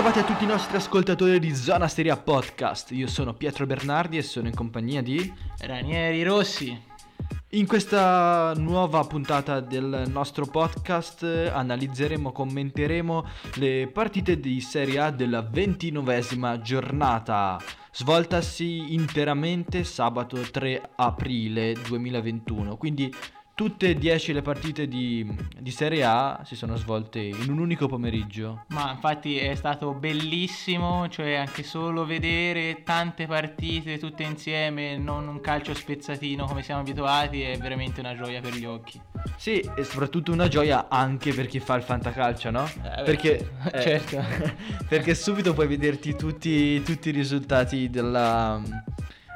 Bentrovati a tutti i nostri ascoltatori di Zona Seria Podcast. Io sono Pietro Bernardi e sono in compagnia di Ranieri Rossi. In questa nuova puntata del nostro podcast eh, analizzeremo, commenteremo le partite di Serie A della ventinovesima giornata, svoltasi interamente sabato 3 aprile 2021. Quindi tutte e 10 le partite di, di, Serie A si sono svolte in un unico pomeriggio. Ma infatti è stato bellissimo, cioè anche solo vedere tante partite tutte insieme, non un calcio spezzatino come siamo abituati, è veramente una gioia per gli occhi. Sì, e soprattutto una gioia anche per chi fa il fantacalcio, no? Eh, perché, eh, certo. perché subito puoi vederti tutti, tutti i risultati della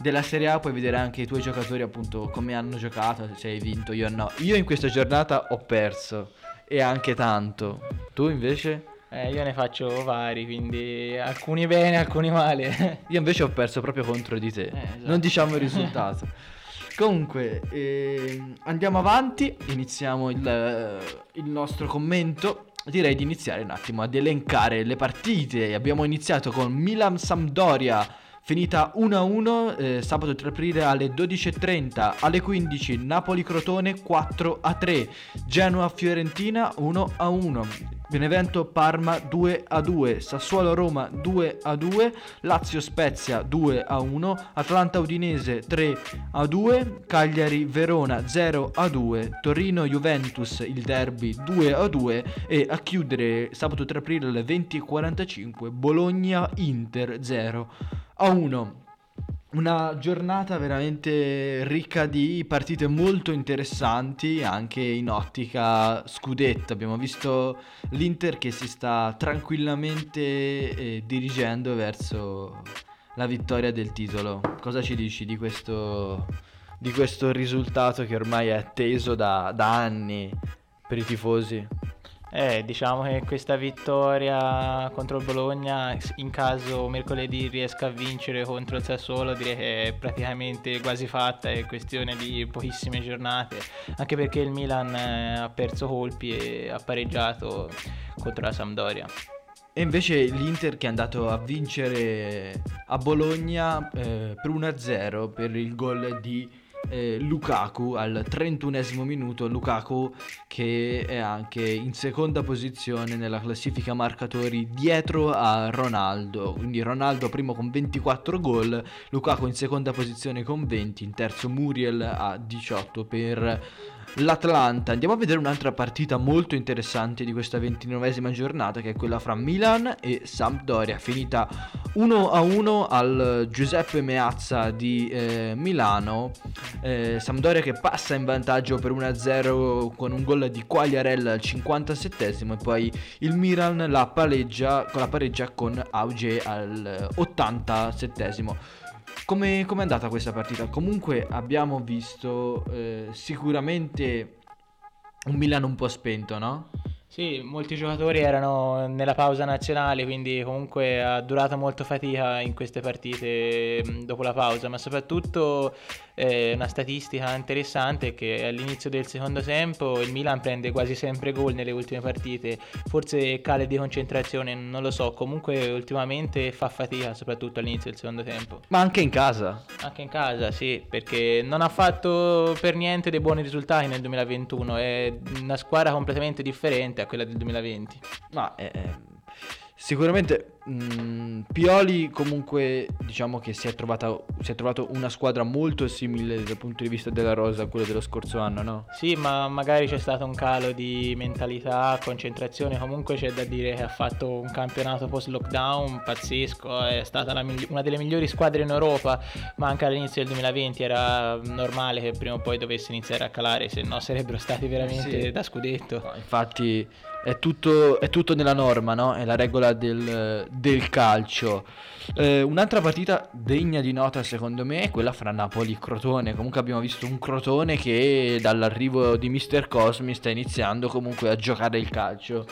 della Serie A puoi vedere anche i tuoi giocatori appunto come hanno giocato, se hai vinto, io no. Io in questa giornata ho perso e anche tanto. Tu invece? Eh, io ne faccio vari, quindi alcuni bene, alcuni male. io invece ho perso proprio contro di te. Eh, esatto. Non diciamo il risultato. Comunque, eh, andiamo avanti, iniziamo il, il nostro commento direi di iniziare un attimo ad elencare le partite. Abbiamo iniziato con Milan Sampdoria finita 1-1 eh, sabato 3 aprile alle 12.30, alle 15 Napoli-Crotone 4-3, Genoa-Fiorentina 1-1. Benevento Parma 2 a 2, Sassuolo Roma 2 a 2, Lazio Spezia 2 a 1, Atlanta Udinese 3 a 2, Cagliari Verona 0 a 2, Torino Juventus il derby 2 a 2 e a chiudere sabato 3 aprile alle 20.45 Bologna Inter 0 a 1 una giornata veramente ricca di partite molto interessanti anche in ottica scudetto. Abbiamo visto l'Inter che si sta tranquillamente eh, dirigendo verso la vittoria del titolo. Cosa ci dici di questo, di questo risultato che ormai è atteso da, da anni per i tifosi? Eh, diciamo che questa vittoria contro il Bologna, in caso mercoledì riesca a vincere contro il Sassuolo, direi che è praticamente quasi fatta, è questione di pochissime giornate, anche perché il Milan eh, ha perso colpi e ha pareggiato contro la Sampdoria. E invece l'Inter che è andato a vincere a Bologna eh, per 1-0 per il gol di eh, Lukaku al 31 minuto, Lukaku che è anche in seconda posizione nella classifica marcatori dietro a Ronaldo, quindi Ronaldo primo con 24 gol, Lukaku in seconda posizione con 20, in terzo Muriel a 18 per l'Atlanta. Andiamo a vedere un'altra partita molto interessante di questa ventinovesima giornata che è quella fra Milan e Sampdoria, finita 1-1 al Giuseppe Meazza di eh, Milano. Eh, Sampdoria che passa in vantaggio per 1-0 con un gol di Quagliarella al 57 e poi il Milan la pareggia, la pareggia con Auge al 87 come è andata questa partita? Comunque abbiamo visto eh, sicuramente un Milan un po' spento, no? Sì, molti giocatori erano nella pausa nazionale, quindi comunque ha durato molto fatica in queste partite mm, dopo la pausa, ma soprattutto eh, una statistica interessante è che all'inizio del secondo tempo il Milan prende quasi sempre gol nelle ultime partite, forse cale di concentrazione, non lo so, comunque ultimamente fa fatica soprattutto all'inizio del secondo tempo. Ma anche in casa? Anche in casa, sì, perché non ha fatto per niente dei buoni risultati nel 2021, è una squadra completamente differente a quella del 2020. Ma eh, sicuramente mh, mm, Pioli comunque diciamo che si è, trovata, si è trovato una squadra molto simile dal punto di vista della rosa a quella dello scorso anno, no? Sì, ma magari c'è stato un calo di mentalità, concentrazione, comunque c'è da dire che ha fatto un campionato post lockdown pazzesco, è stata migli- una delle migliori squadre in Europa, ma anche all'inizio del 2020 era normale che prima o poi dovesse iniziare a calare, se no sarebbero stati veramente sì. da scudetto. No, infatti è tutto, è tutto, nella norma, no? È la regola del, del calcio. Eh, un'altra partita degna di nota secondo me è quella fra Napoli e Crotone. Comunque abbiamo visto un Crotone che dall'arrivo di Mister Cosmi sta iniziando comunque a giocare il calcio.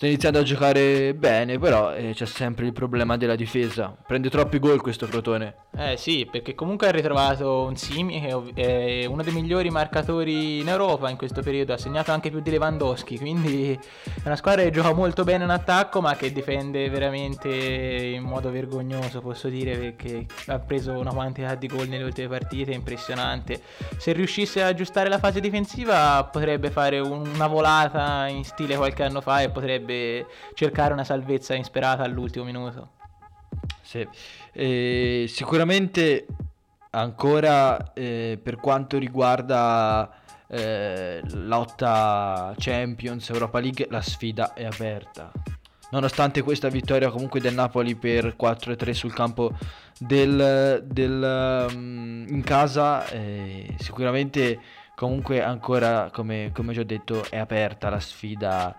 Sta iniziando a giocare bene, però eh, c'è sempre il problema della difesa. Prende troppi gol questo Crotone. Eh sì, perché comunque ha ritrovato un Simi che è uno dei migliori marcatori in Europa in questo periodo, ha segnato anche più di Lewandowski, quindi è una squadra che gioca molto bene in attacco ma che difende veramente in modo vergognoso, posso dire, perché ha preso una quantità di gol nelle ultime partite impressionante. Se riuscisse ad aggiustare la fase difensiva potrebbe fare una volata in stile qualche anno fa e potrebbe potrebbe cercare una salvezza insperata all'ultimo minuto. Sì, eh, sicuramente ancora eh, per quanto riguarda eh, lotta Champions, Europa League, la sfida è aperta. Nonostante questa vittoria comunque del Napoli per 4-3 sul campo del, del um, in casa, eh, sicuramente comunque ancora, come, come già detto, è aperta la sfida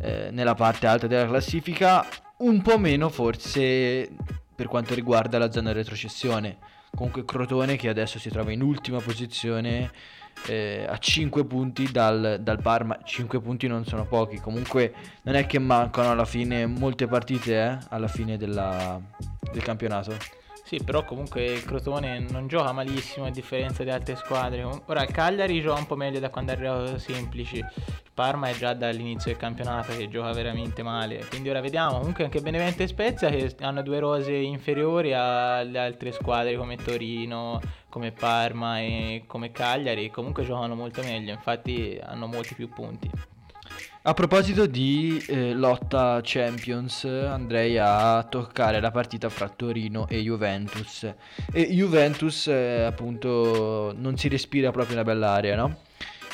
eh, nella parte alta della classifica, un po' meno forse per quanto riguarda la zona retrocessione. Comunque Crotone che adesso si trova in ultima posizione eh, a 5 punti dal, dal, Parma. 5 punti non sono pochi. Comunque non è che mancano alla fine molte partite eh, alla fine della, del campionato. Sì, però comunque il Crotone non gioca malissimo a differenza di altre squadre. Ora il Cagliari gioca un po' meglio da quando è arrivato Semplici. Il Parma è già dall'inizio del campionato che gioca veramente male. Quindi ora vediamo. Comunque anche Benevento e Spezia che hanno due rose inferiori alle altre squadre come Torino, come Parma e come Cagliari. Comunque giocano molto meglio, infatti hanno molti più punti. A proposito di eh, lotta Champions, andrei a toccare la partita fra Torino e Juventus. E Juventus, eh, appunto, non si respira proprio una bella aria, no?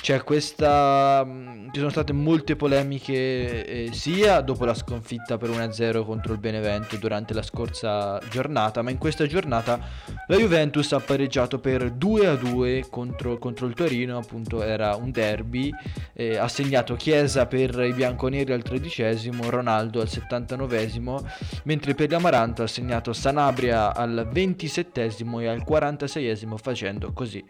C'è questa. Mm, ci sono state molte polemiche eh, sia dopo la sconfitta per 1-0 contro il Benevento durante la scorsa giornata, ma in questa giornata la Juventus ha pareggiato per 2-2 contro, contro il Torino, appunto era un derby. Eh, ha segnato Chiesa per i bianconeri al tredicesimo, Ronaldo al 79 mentre per l'Amaranto ha segnato Sanabria al 27 e al 46 facendo così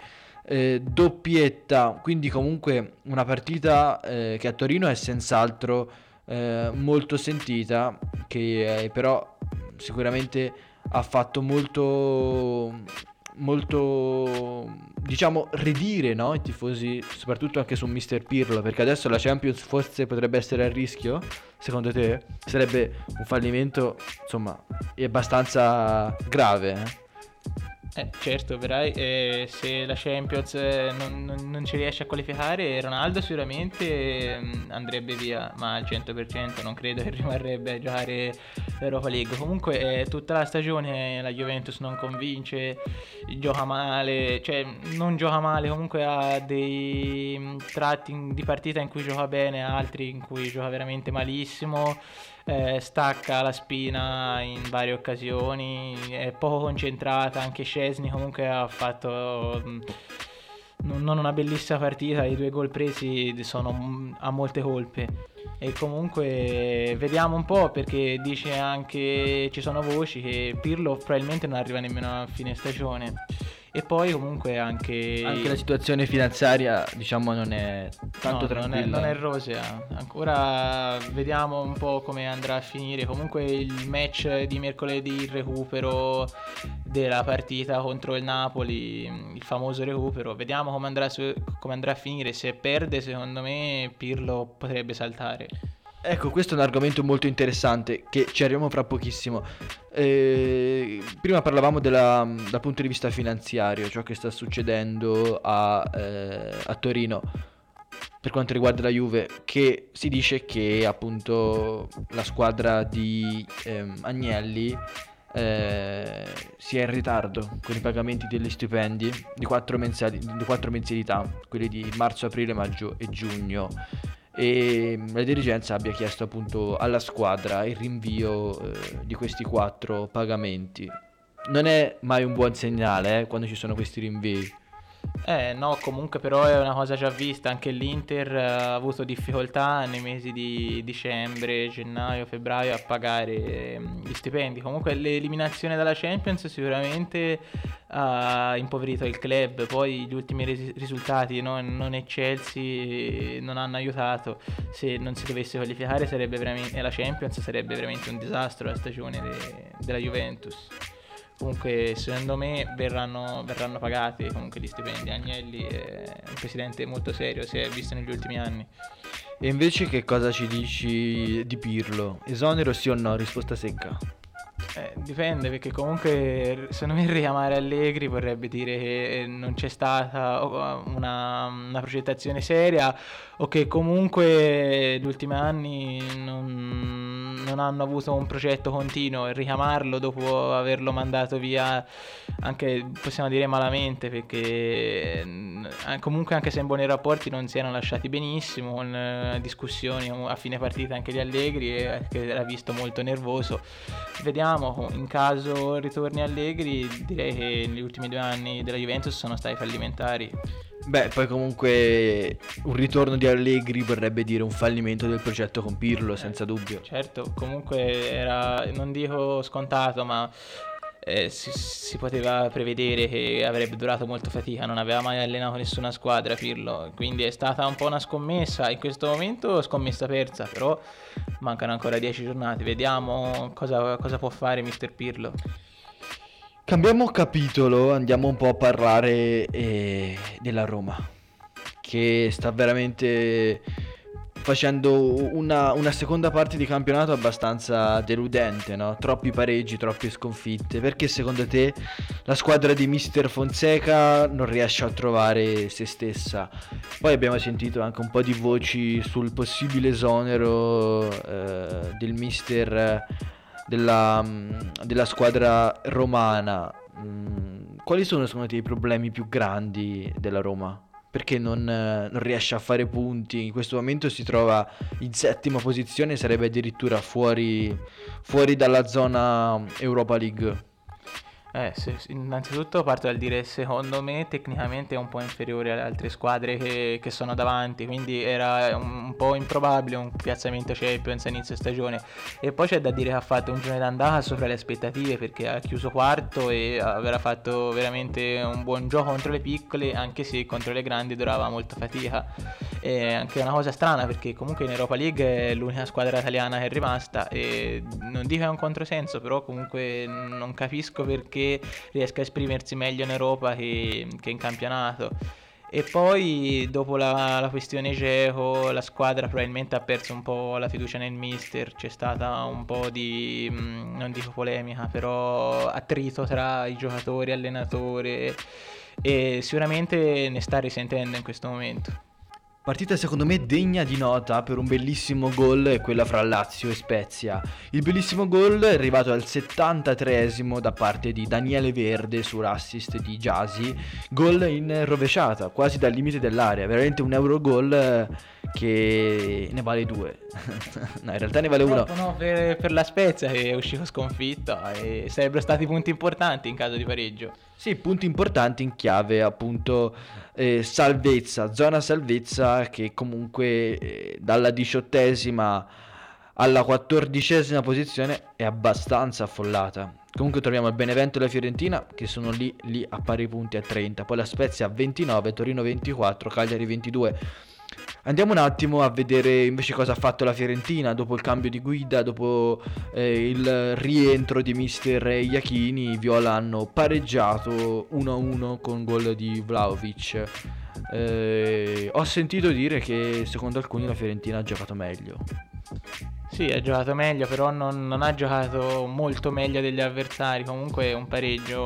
eh, doppietta, quindi comunque una partita eh, che a Torino è senz'altro eh, molto sentita, che eh, però sicuramente ha fatto molto molto diciamo redire no? i tifosi soprattutto anche su Mister Pirlo perché adesso la Champions forse potrebbe essere a rischio secondo te sarebbe un fallimento insomma abbastanza grave eh? Certo, vedrai, eh, se la Champions eh, non, non, non, ci riesce a qualificare, Ronaldo sicuramente mm, andrebbe via, ma al 100% non credo che rimarrebbe a giocare l'Europa League. Comunque tutta la stagione la Juventus non convince, gioca male, cioè non gioca male, comunque ha dei mm, tratti di partita in cui gioca bene, altri in cui gioca veramente malissimo eh, stacca la spina in varie occasioni, è poco concentrata, anche Scesni comunque ha fatto mh, mm, non una bellissima partita, i due gol presi sono mm, a molte colpe. E comunque vediamo un po' perché dice anche ci sono voci che Pirlo probabilmente non arriva nemmeno a fine stagione e poi comunque anche... Anche la situazione finanziaria diciamo non è tanto no, tranquilla. Non è, non è rosea. Ancora vediamo un po' come andrà a finire. Comunque il match di mercoledì, il recupero della partita contro il Napoli, il famoso recupero. Vediamo come andrà, su, come andrà a finire. Se perde secondo me Pirlo potrebbe saltare. Ecco, questo è un argomento molto interessante che ci arriviamo fra pochissimo. Eh, prima parlavamo della, dal punto di vista finanziario, ciò che sta succedendo a, eh, a, Torino per quanto riguarda la Juve, che si dice che appunto la squadra di ehm, Agnelli eh, sia in ritardo con i pagamenti degli stipendi di quattro, mensali, di quattro mensilità, quelli di marzo, aprile, maggio e giugno e la dirigenza abbia chiesto appunto alla squadra il rinvio eh, di questi quattro pagamenti. Non è mai un buon segnale eh, quando ci sono questi rinvii. Eh no, comunque però è una cosa già vista, anche l'Inter ha avuto difficoltà nei mesi di dicembre, gennaio, febbraio a pagare ehm, gli stipendi. Comunque l'eliminazione dalla Champions sicuramente ha impoverito il club, poi gli ultimi res- risultati no, non eccelsi non hanno aiutato. Se non si dovesse qualificare sarebbe veramente, la Champions sarebbe veramente un disastro la stagione de- della Juventus comunque secondo me verranno, verranno, pagati comunque gli stipendi. Agnelli è un presidente molto serio, si è visto negli ultimi anni. E invece che cosa ci dici di Pirlo? Esonero sì o no? Risposta secca. Eh, dipende perché comunque secondo me richiamare Allegri vorrebbe dire che non c'è stata una, una progettazione seria o che comunque negli ultimi anni non, non, hanno avuto un progetto continuo e richiamarlo dopo averlo mandato via anche possiamo dire malamente perché eh, comunque anche se in buoni rapporti non si erano lasciati benissimo con eh, discussioni a fine partita anche di Allegri che era visto molto nervoso vediamo in caso ritorni Allegri, direi che negli ultimi due anni della Juventus sono stati fallimentari. Beh, poi comunque un ritorno di Allegri vorrebbe dire un fallimento del progetto con Pirlo, senza dubbio. Certo, comunque era, non dico scontato, ma eh, si, si, poteva prevedere che avrebbe durato molto fatica, non aveva mai allenato nessuna squadra Pirlo, quindi è stata un po' una scommessa, in questo momento scommessa persa, però mancano ancora 10 giornate, vediamo cosa, cosa può fare Mister Pirlo. Cambiamo capitolo, andiamo un po' a parlare eh, della Roma, che sta veramente facendo una, una, seconda parte di campionato abbastanza deludente, no? Troppi pareggi, troppe sconfitte. Perché secondo te la squadra di Mister Fonseca non riesce a trovare se stessa? Poi abbiamo sentito anche un po' di voci sul possibile esonero eh, del Mister della, della squadra romana. Mm, quali sono secondo te i problemi più grandi della Roma? perché non, non, riesce a fare punti. In questo momento si trova in settima posizione, sarebbe addirittura fuori, fuori dalla zona Europa League. Eh, se, innanzitutto parto dal dire secondo me tecnicamente è un po' inferiore alle altre squadre che, che sono davanti, quindi era un, un, po' improbabile un piazzamento Champions a inizio stagione. E poi c'è da dire che ha fatto un giorno d'andata sopra le aspettative perché ha chiuso quarto e avrà fatto veramente un buon gioco contro le piccole, anche se contro le grandi durava molta fatica. È anche una cosa strana perché comunque in Europa League è l'unica squadra italiana che è rimasta e non dico che è un controsenso, però comunque non capisco perché che riesca a esprimersi meglio in Europa che, che in campionato. E poi dopo la, la, questione Geco la squadra probabilmente ha perso un po' la fiducia nel mister, c'è stata un po' di, mm, non dico polemica, però attrito tra i giocatori allenatore e sicuramente ne sta risentendo in questo momento. Partita secondo me degna di nota per un bellissimo gol è quella fra Lazio e Spezia. Il bellissimo gol è arrivato al 73esimo da parte di Daniele Verde sull'assist di Giasi, gol in rovesciata, quasi dal limite dell'area, veramente un euro gol che ne vale due. no, in realtà ne vale uno. No, per, per, la Spezia che è uscito sconfitta e sarebbero stati punti importanti in caso di pareggio. Sì, punti importanti in chiave appunto eh, salvezza, zona salvezza che comunque eh, dalla diciottesima alla quattordicesima posizione è abbastanza affollata. Comunque troviamo il Benevento e la Fiorentina che sono lì, lì a pari punti a 30, poi la Spezia a 29, Torino 24, Cagliari 22. Andiamo un attimo a vedere invece cosa ha fatto la Fiorentina dopo il cambio di guida, dopo eh, il rientro di mister Iachini. I Viola hanno pareggiato 1-1 con gol di Vlaovic. Eh, ho sentito dire che secondo alcuni la Fiorentina ha giocato meglio. Sì, ha giocato meglio, però non, non ha giocato molto meglio degli avversari. Comunque un pareggio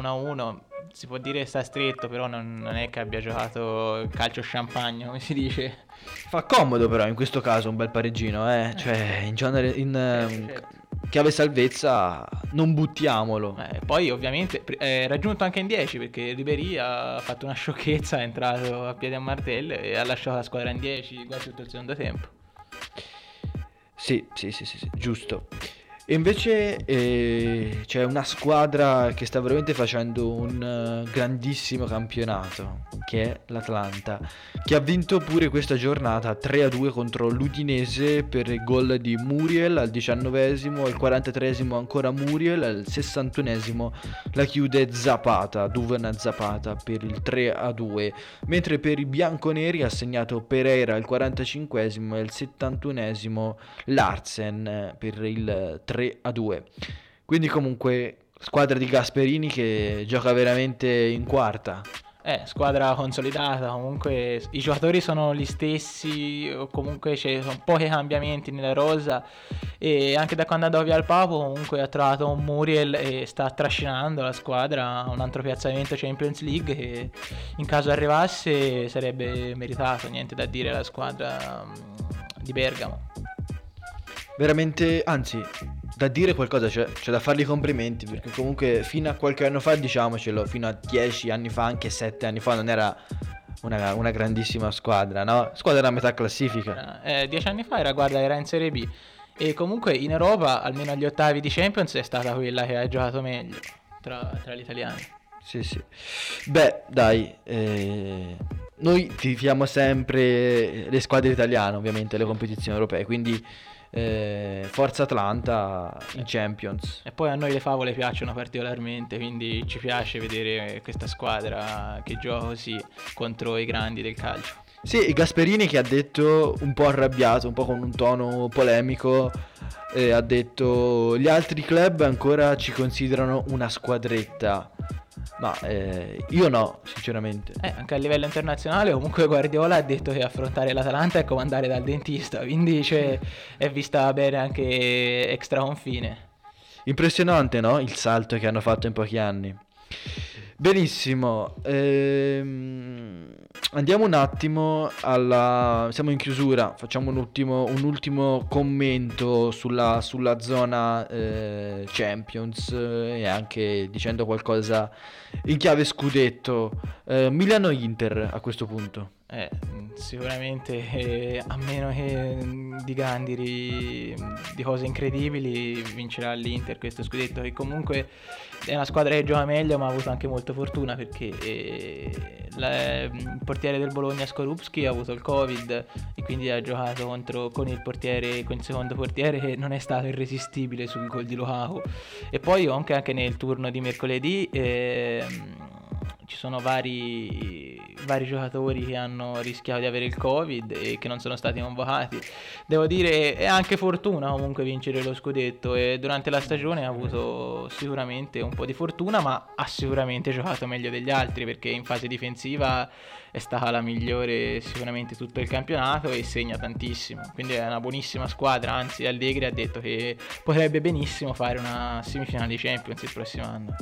1-1 si può dire sta stretto, però non, non, è che abbia giocato calcio champagne, come si dice. Fa comodo però in questo caso un bel pareggino, eh? eh. Cioè, in, genere, in eh, certo. chiave salvezza non buttiamolo. Eh, poi ovviamente è raggiunto anche in 10 perché Ribery ha fatto una sciocchezza, è entrato a piedi a martello e ha lasciato la squadra in 10 quasi tutto il secondo tempo. Sì, sì, sì, sì, sì giusto. E invece eh, c'è una squadra che sta veramente facendo un uh, grandissimo campionato, che è l'Atlanta, che ha vinto pure questa giornata 3-2 contro l'Udinese per il gol di Muriel al 19esimo, al 43esimo ancora Muriel, al 61esimo la chiude Zapata, Duven Zapata per il 3-2, mentre per i bianconeri ha segnato Pereira al 45esimo e al 71esimo Larsen per il 3 3 a 2. Quindi comunque squadra di Gasperini che gioca veramente in quarta. Eh, squadra consolidata, comunque i giocatori sono gli stessi, o comunque ci sono pochi cambiamenti nella rosa e anche da quando andato via il Papo comunque ha trovato un Muriel e sta trascinando la squadra a un altro piazzamento Champions League che in caso arrivasse sarebbe meritato, niente da dire alla squadra mm, di Bergamo. Veramente, anzi, da dire qualcosa, c'è, c'è da fargli complimenti perché comunque fino a qualche anno fa, diciamocelo, fino a dieci anni fa, anche sette anni fa, non era una, una grandissima squadra, no? Squadra a metà classifica. Eh, dieci anni fa era, guarda, era in Serie B e comunque in Europa, almeno agli ottavi di Champions, è stata quella che ha giocato meglio tra, tra gli italiani. Sì, sì. Beh, dai, eh, noi tifiamo sempre le squadre italiane, ovviamente, le competizioni europee, quindi eh, Forza Atlanta in Champions. E poi a noi le favole piacciono particolarmente, quindi ci piace vedere questa squadra che gioca così contro i grandi del calcio. Sì, Gasperini che ha detto un po' arrabbiato, un po' con un tono polemico, eh, ha detto gli altri club ancora ci considerano una squadretta. Ma eh, io no, sinceramente. Eh, anche a livello internazionale, comunque Guardiola ha detto che affrontare l'Atalanta è come andare dal dentista, quindi cioè, è vista bene anche extra confine. Impressionante, no? Il salto che hanno fatto in pochi anni. Benissimo, ehm, andiamo un attimo alla... siamo in chiusura, facciamo un ultimo, un ultimo commento sulla, sulla zona eh, Champions eh, e anche dicendo qualcosa in chiave scudetto. Eh, Milano-Inter a questo punto. Eh, sicuramente eh, a meno che mm, di grandi ri... di cose incredibili vincerà l'Inter questo scudetto che comunque è una squadra che gioca meglio ma ha avuto anche molta fortuna perché eh, la, mm, il portiere del Bologna Skorupski ha avuto il covid e quindi ha giocato contro, con il portiere con il secondo portiere che non è stato irresistibile sul gol di Lukaku. E poi anche, anche nel turno di mercoledì eh, ci sono vari, vari, giocatori che hanno rischiato di avere il covid e che non sono stati convocati. Devo dire è anche fortuna comunque vincere lo scudetto e durante la stagione ha avuto sicuramente un po' di fortuna ma ha sicuramente giocato meglio degli altri perché in fase difensiva è stata la migliore sicuramente tutto il campionato e segna tantissimo. Quindi è una buonissima squadra, anzi Allegri ha detto che potrebbe benissimo fare una semifinale di Champions il prossimo anno.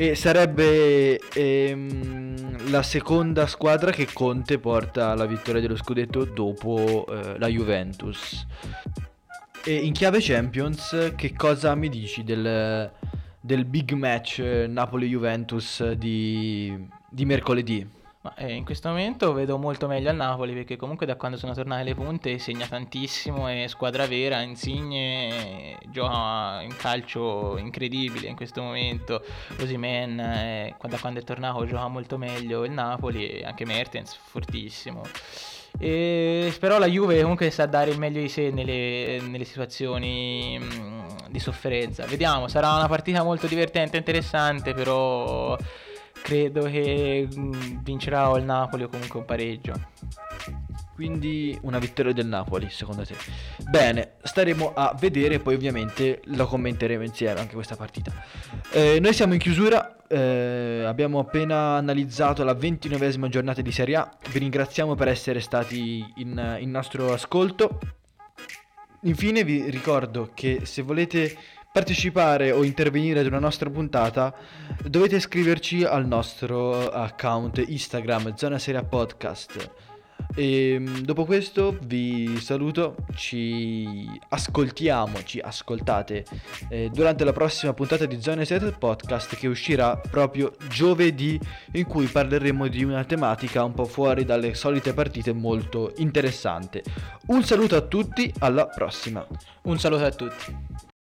E sarebbe ehm, la seconda squadra che Conte porta alla vittoria dello scudetto dopo eh, la Juventus. E in chiave Champions, che cosa mi dici del, del big match Napoli-Juventus di, di mercoledì? Ma, eh, in questo momento vedo molto meglio al Napoli perché comunque da quando sono tornate le punte segna tantissimo, è squadra vera, Insigne gioca in calcio incredibile in questo momento, Osimen eh, da quando è tornato gioca molto meglio il Napoli e anche Mertens fortissimo. E, però la Juve comunque sa dare il meglio di sé nelle, nelle situazioni mh, mm, di sofferenza. Vediamo, sarà una partita molto divertente, interessante, però credo che mm, vincerà o il Napoli o comunque un pareggio. Quindi una vittoria del Napoli, secondo te? Bene, staremo a vedere, poi ovviamente lo commenteremo insieme anche questa partita. Eh, noi siamo in chiusura, eh, abbiamo appena analizzato la ventinovesima giornata di Serie A. Vi ringraziamo per essere stati in, in nostro ascolto. Infine vi ricordo che se volete partecipare o intervenire ad una nostra puntata, dovete iscriverci al nostro account Instagram Zona Seria Podcast. E ehm, dopo questo vi saluto, ci ascoltiamo, ci ascoltate eh, durante la prossima puntata di Zone Seria Podcast che uscirà proprio giovedì in cui parleremo di una tematica un po' fuori dalle solite partite molto interessante. Un saluto a tutti, alla prossima. Un saluto a tutti.